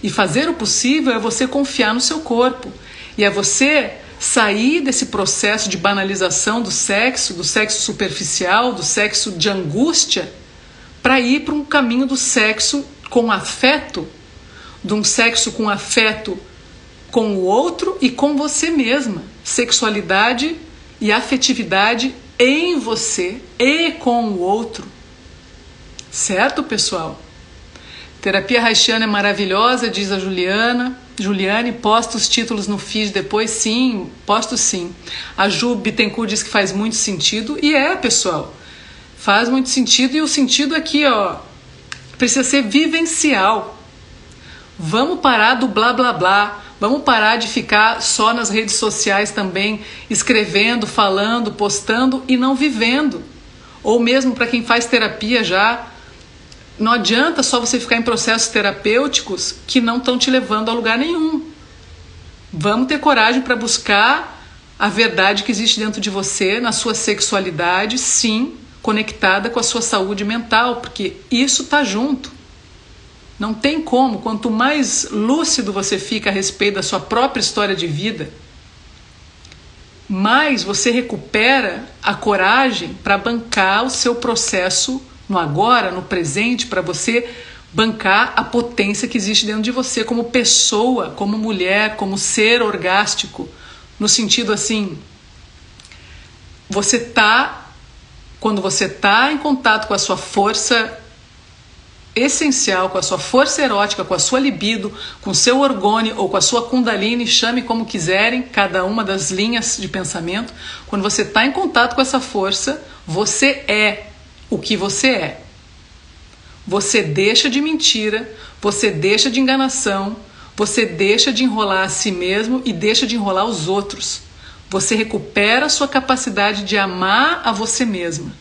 E fazer o possível é você confiar no seu corpo. E é você sair desse processo de banalização do sexo, do sexo superficial, do sexo de angústia, para ir para um caminho do sexo com afeto, de um sexo com afeto com o outro e com você mesma. Sexualidade e afetividade em você e com o outro. Certo, pessoal? Terapia Haitiana é maravilhosa, diz a Juliana. Juliane, posta os títulos no feed depois? Sim, posto sim. A Ju Bittencourt diz que faz muito sentido. E é, pessoal. Faz muito sentido. E o sentido aqui, ó, precisa ser vivencial. Vamos parar do blá blá blá. Vamos parar de ficar só nas redes sociais também, escrevendo, falando, postando e não vivendo. Ou mesmo para quem faz terapia já, não adianta só você ficar em processos terapêuticos que não estão te levando a lugar nenhum. Vamos ter coragem para buscar a verdade que existe dentro de você, na sua sexualidade, sim, conectada com a sua saúde mental, porque isso está junto. Não tem como, quanto mais lúcido você fica a respeito da sua própria história de vida, mais você recupera a coragem para bancar o seu processo no agora, no presente, para você bancar a potência que existe dentro de você como pessoa, como mulher, como ser orgástico, no sentido assim, você tá quando você tá em contato com a sua força essencial, com a sua força erótica, com a sua libido, com o seu orgone ou com a sua kundalini, chame como quiserem, cada uma das linhas de pensamento, quando você está em contato com essa força, você é o que você é. Você deixa de mentira, você deixa de enganação, você deixa de enrolar a si mesmo e deixa de enrolar os outros. Você recupera sua capacidade de amar a você mesma.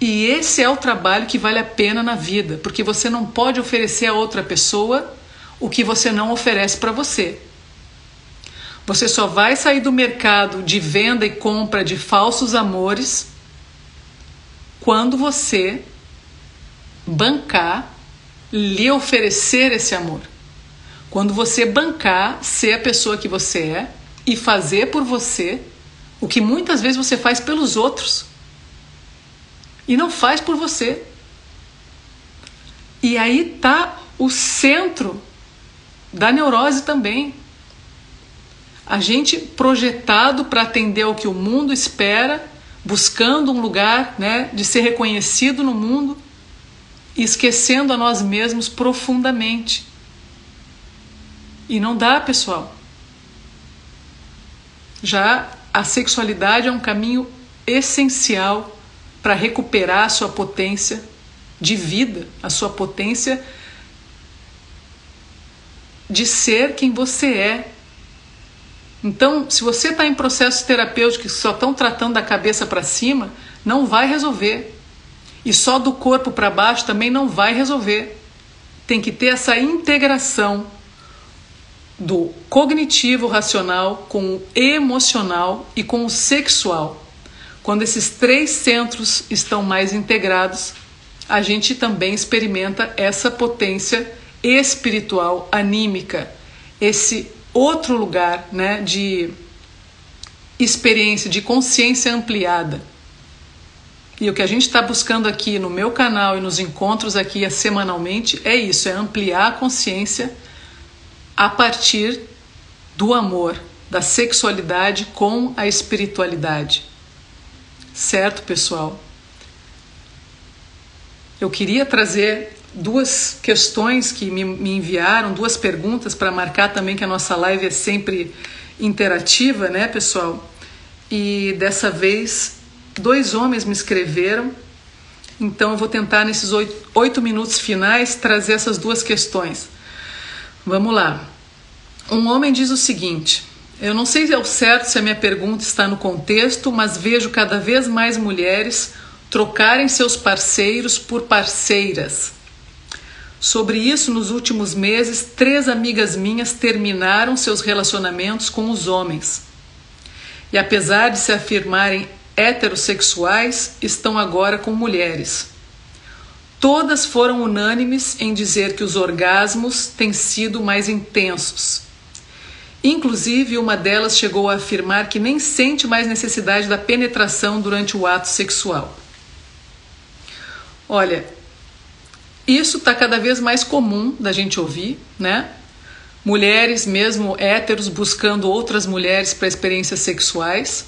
E esse é o trabalho que vale a pena na vida, porque você não pode oferecer a outra pessoa o que você não oferece para você. Você só vai sair do mercado de venda e compra de falsos amores quando você bancar lhe oferecer esse amor. Quando você bancar ser a pessoa que você é e fazer por você o que muitas vezes você faz pelos outros e não faz por você. E aí tá o centro da neurose também. A gente projetado para atender ao que o mundo espera buscando um lugar né, de ser reconhecido no mundo e esquecendo a nós mesmos profundamente. E não dá, pessoal. Já a sexualidade é um caminho essencial para recuperar a sua potência de vida, a sua potência de ser quem você é, então, se você está em processos terapêuticos que só estão tratando da cabeça para cima, não vai resolver. E só do corpo para baixo também não vai resolver. Tem que ter essa integração do cognitivo racional com o emocional e com o sexual. Quando esses três centros estão mais integrados, a gente também experimenta essa potência espiritual, anímica, esse outro lugar né, de experiência, de consciência ampliada. E o que a gente está buscando aqui no meu canal e nos encontros aqui semanalmente é isso: é ampliar a consciência a partir do amor, da sexualidade com a espiritualidade. Certo, pessoal? Eu queria trazer duas questões que me, me enviaram, duas perguntas para marcar também que a nossa live é sempre interativa, né, pessoal? E dessa vez dois homens me escreveram, então eu vou tentar nesses oito, oito minutos finais trazer essas duas questões. Vamos lá. Um homem diz o seguinte: eu não sei ao certo se a minha pergunta está no contexto, mas vejo cada vez mais mulheres trocarem seus parceiros por parceiras Sobre isso, nos últimos meses, três amigas minhas terminaram seus relacionamentos com os homens. E apesar de se afirmarem heterossexuais, estão agora com mulheres. Todas foram unânimes em dizer que os orgasmos têm sido mais intensos. Inclusive, uma delas chegou a afirmar que nem sente mais necessidade da penetração durante o ato sexual. Olha, isso está cada vez mais comum da gente ouvir, né? Mulheres, mesmo héteros, buscando outras mulheres para experiências sexuais.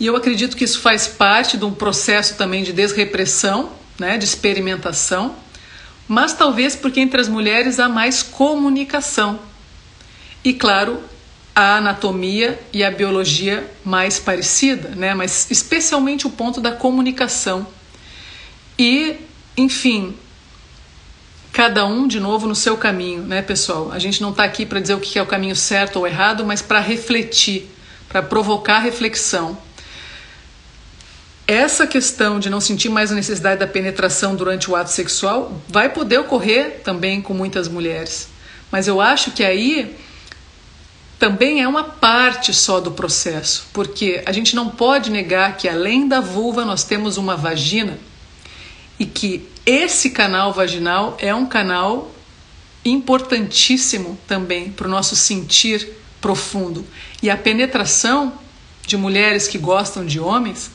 E eu acredito que isso faz parte de um processo também de desrepressão, né, de experimentação, mas talvez porque entre as mulheres há mais comunicação. E claro, a anatomia e a biologia mais parecida, né, mas especialmente o ponto da comunicação. E, enfim, cada um, de novo, no seu caminho, né, pessoal? A gente não está aqui para dizer o que é o caminho certo ou errado, mas para refletir, para provocar reflexão. Essa questão de não sentir mais a necessidade da penetração durante o ato sexual vai poder ocorrer também com muitas mulheres. Mas eu acho que aí também é uma parte só do processo, porque a gente não pode negar que além da vulva nós temos uma vagina e que esse canal vaginal é um canal importantíssimo também para o nosso sentir profundo. E a penetração de mulheres que gostam de homens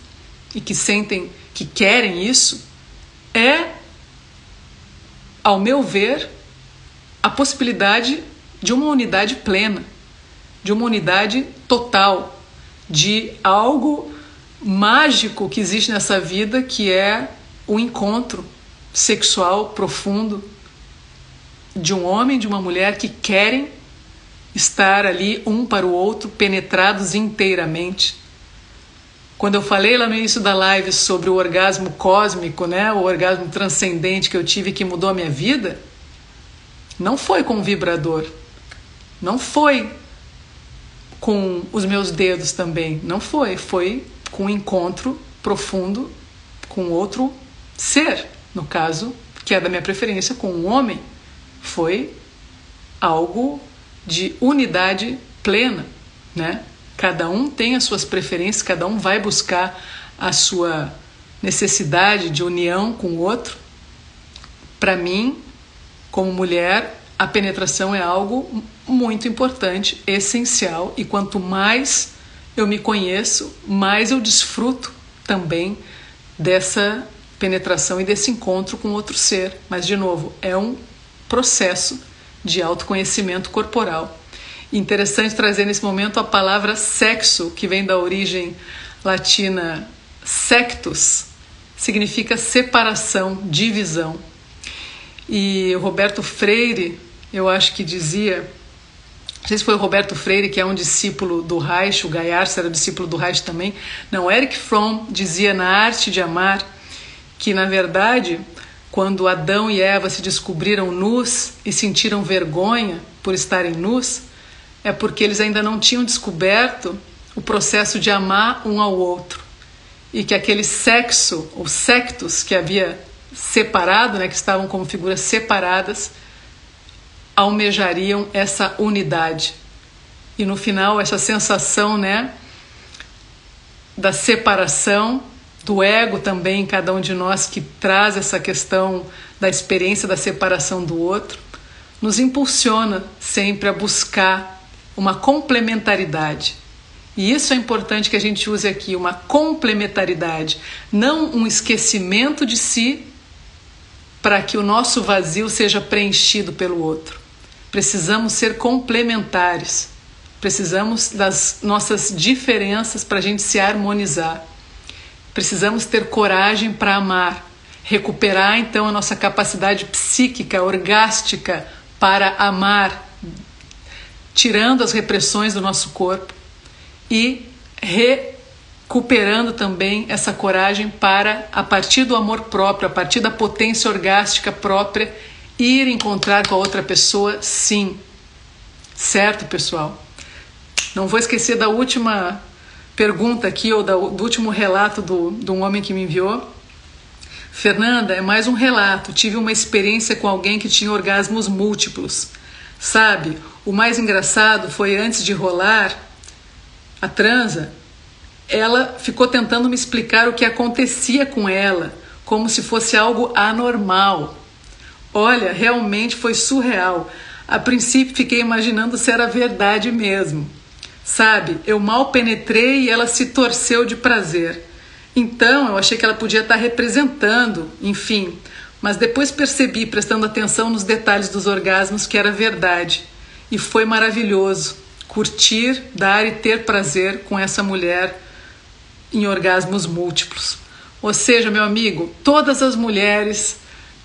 e que sentem que querem isso é, ao meu ver, a possibilidade de uma unidade plena, de uma unidade total, de algo mágico que existe nessa vida que é o encontro sexual profundo de um homem e de uma mulher que querem estar ali um para o outro, penetrados inteiramente. Quando eu falei lá no início da live sobre o orgasmo cósmico, né, o orgasmo transcendente que eu tive que mudou a minha vida, não foi com um vibrador, não foi com os meus dedos também, não foi, foi com um encontro profundo com outro ser, no caso, que é da minha preferência, com um homem, foi algo de unidade plena, né? Cada um tem as suas preferências, cada um vai buscar a sua necessidade de união com o outro. Para mim, como mulher, a penetração é algo muito importante, essencial, e quanto mais eu me conheço, mais eu desfruto também dessa penetração e desse encontro com outro ser. Mas, de novo, é um processo de autoconhecimento corporal. Interessante trazer nesse momento a palavra sexo, que vem da origem latina sectus, significa separação, divisão. E Roberto Freire, eu acho que dizia, não sei se foi o Roberto Freire, que é um discípulo do Reich, o Gaiarsa era discípulo do Reich também. Não, Eric Fromm dizia na arte de amar que, na verdade, quando Adão e Eva se descobriram nus e sentiram vergonha por estarem nus, é porque eles ainda não tinham descoberto o processo de amar um ao outro. E que aquele sexo, ou sectos que havia separado, né, que estavam como figuras separadas, almejariam essa unidade. E no final, essa sensação né, da separação do ego também cada um de nós que traz essa questão da experiência da separação do outro, nos impulsiona sempre a buscar uma complementaridade. E isso é importante que a gente use aqui, uma complementaridade, não um esquecimento de si para que o nosso vazio seja preenchido pelo outro. Precisamos ser complementares, precisamos das nossas diferenças para a gente se harmonizar. Precisamos ter coragem para amar, recuperar então a nossa capacidade psíquica, orgástica para amar, tirando as repressões do nosso corpo e recuperando também essa coragem para, a partir do amor próprio, a partir da potência orgástica própria, ir encontrar com a outra pessoa, sim. Certo, pessoal? Não vou esquecer da última pergunta aqui, ou do, do último relato do, de um homem que me enviou. Fernanda, é mais um relato. Tive uma experiência com alguém que tinha orgasmos múltiplos. Sabe, o mais engraçado foi antes de rolar a transa, ela ficou tentando me explicar o que acontecia com ela, como se fosse algo anormal. Olha, realmente foi surreal. A princípio fiquei imaginando se era verdade mesmo. Sabe, eu mal penetrei e ela se torceu de prazer. Então eu achei que ela podia estar representando, enfim, mas depois percebi, prestando atenção nos detalhes dos orgasmos, que era verdade. E foi maravilhoso curtir, dar e ter prazer com essa mulher em orgasmos múltiplos. Ou seja, meu amigo, todas as mulheres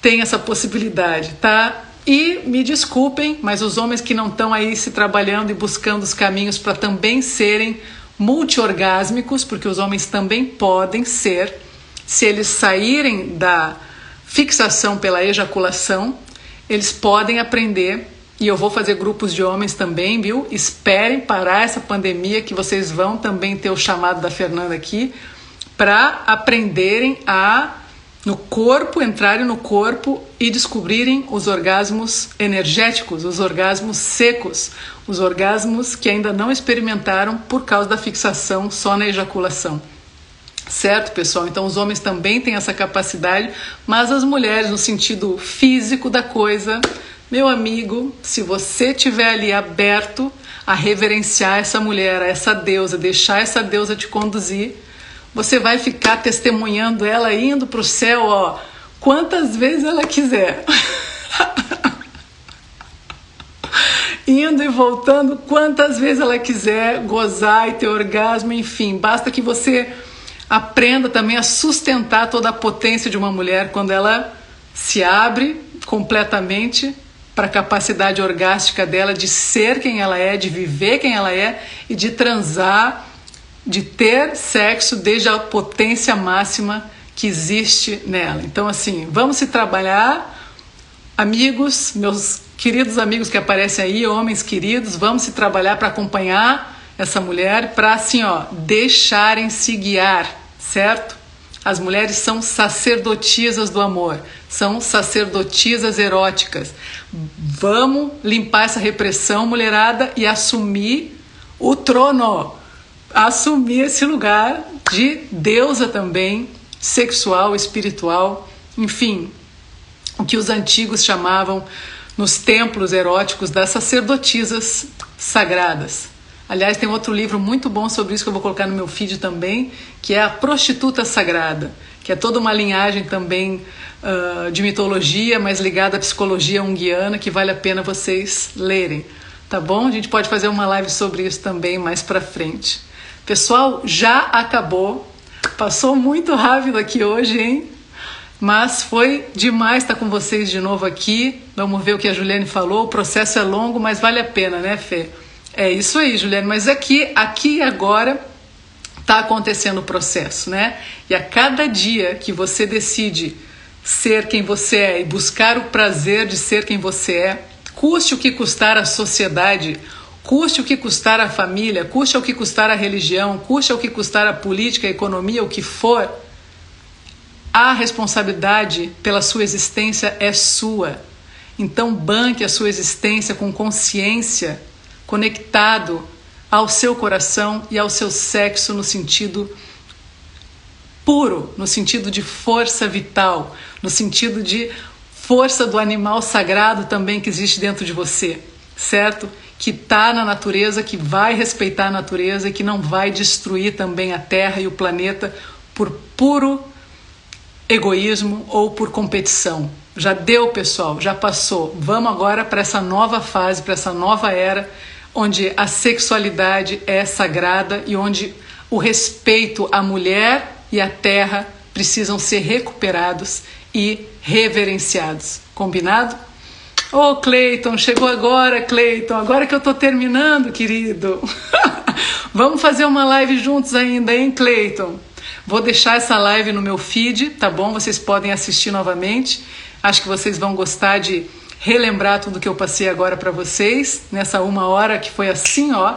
têm essa possibilidade, tá? E me desculpem, mas os homens que não estão aí se trabalhando e buscando os caminhos para também serem multiorgásmicos, porque os homens também podem ser, se eles saírem da fixação pela ejaculação eles podem aprender e eu vou fazer grupos de homens também, viu? Esperem parar essa pandemia que vocês vão também ter o chamado da Fernanda aqui para aprenderem a no corpo, entrarem no corpo e descobrirem os orgasmos energéticos, os orgasmos secos, os orgasmos que ainda não experimentaram por causa da fixação só na ejaculação. Certo, pessoal? Então os homens também têm essa capacidade, mas as mulheres, no sentido físico da coisa, meu amigo, se você tiver ali aberto a reverenciar essa mulher, essa deusa, deixar essa deusa te conduzir, você vai ficar testemunhando ela indo para o céu, ó, quantas vezes ela quiser. (laughs) indo e voltando quantas vezes ela quiser, gozar e ter orgasmo, enfim, basta que você aprenda também a sustentar toda a potência de uma mulher quando ela se abre completamente para a capacidade orgástica dela de ser quem ela é, de viver quem ela é e de transar, de ter sexo desde a potência máxima que existe nela. Então, assim, vamos se trabalhar, amigos, meus queridos amigos que aparecem aí, homens queridos, vamos se trabalhar para acompanhar essa mulher para assim, ó, deixarem se guiar, certo? As mulheres são sacerdotisas do amor, são sacerdotisas eróticas. Vamos limpar essa repressão, mulherada, e assumir o trono, assumir esse lugar de deusa também, sexual, espiritual, enfim, o que os antigos chamavam nos templos eróticos das sacerdotisas sagradas. Aliás, tem outro livro muito bom sobre isso que eu vou colocar no meu feed também, que é A Prostituta Sagrada, que é toda uma linhagem também uh, de mitologia, mas ligada à psicologia unguiana, que vale a pena vocês lerem. Tá bom? A gente pode fazer uma live sobre isso também mais pra frente. Pessoal, já acabou. Passou muito rápido aqui hoje, hein? Mas foi demais estar com vocês de novo aqui. Vamos ver o que a Juliane falou. O processo é longo, mas vale a pena, né, Fê? É isso aí, Juliane, mas aqui, aqui e agora está acontecendo o processo, né? E a cada dia que você decide ser quem você é e buscar o prazer de ser quem você é, custe o que custar a sociedade, custe o que custar a família, custe o que custar a religião, custe o que custar a política, a economia, o que for, a responsabilidade pela sua existência é sua. Então banque a sua existência com consciência conectado ao seu coração e ao seu sexo no sentido puro, no sentido de força vital, no sentido de força do animal sagrado também que existe dentro de você, certo? Que está na natureza, que vai respeitar a natureza e que não vai destruir também a Terra e o planeta por puro egoísmo ou por competição. Já deu, pessoal, já passou. Vamos agora para essa nova fase, para essa nova era onde a sexualidade é sagrada e onde o respeito à mulher e à terra precisam ser recuperados e reverenciados. Combinado? Ô oh, Cleiton, chegou agora, Cleiton, agora que eu tô terminando, querido. (laughs) Vamos fazer uma live juntos ainda, hein, Cleiton? Vou deixar essa live no meu feed, tá bom? Vocês podem assistir novamente. Acho que vocês vão gostar de relembrar tudo que eu passei agora para vocês, nessa uma hora que foi assim, ó,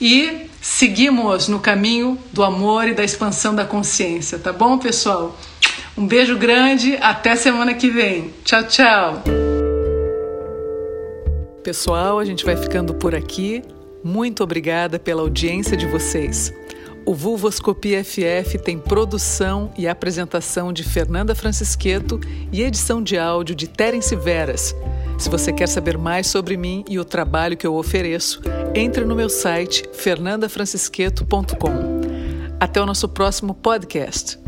e seguimos no caminho do amor e da expansão da consciência, tá bom, pessoal? Um beijo grande, até semana que vem. Tchau, tchau. Pessoal, a gente vai ficando por aqui. Muito obrigada pela audiência de vocês. O Vulvoscopia FF tem produção e apresentação de Fernanda Francisqueto e edição de áudio de Terence Veras. Se você quer saber mais sobre mim e o trabalho que eu ofereço, entre no meu site fernandafrancisqueto.com. Até o nosso próximo podcast.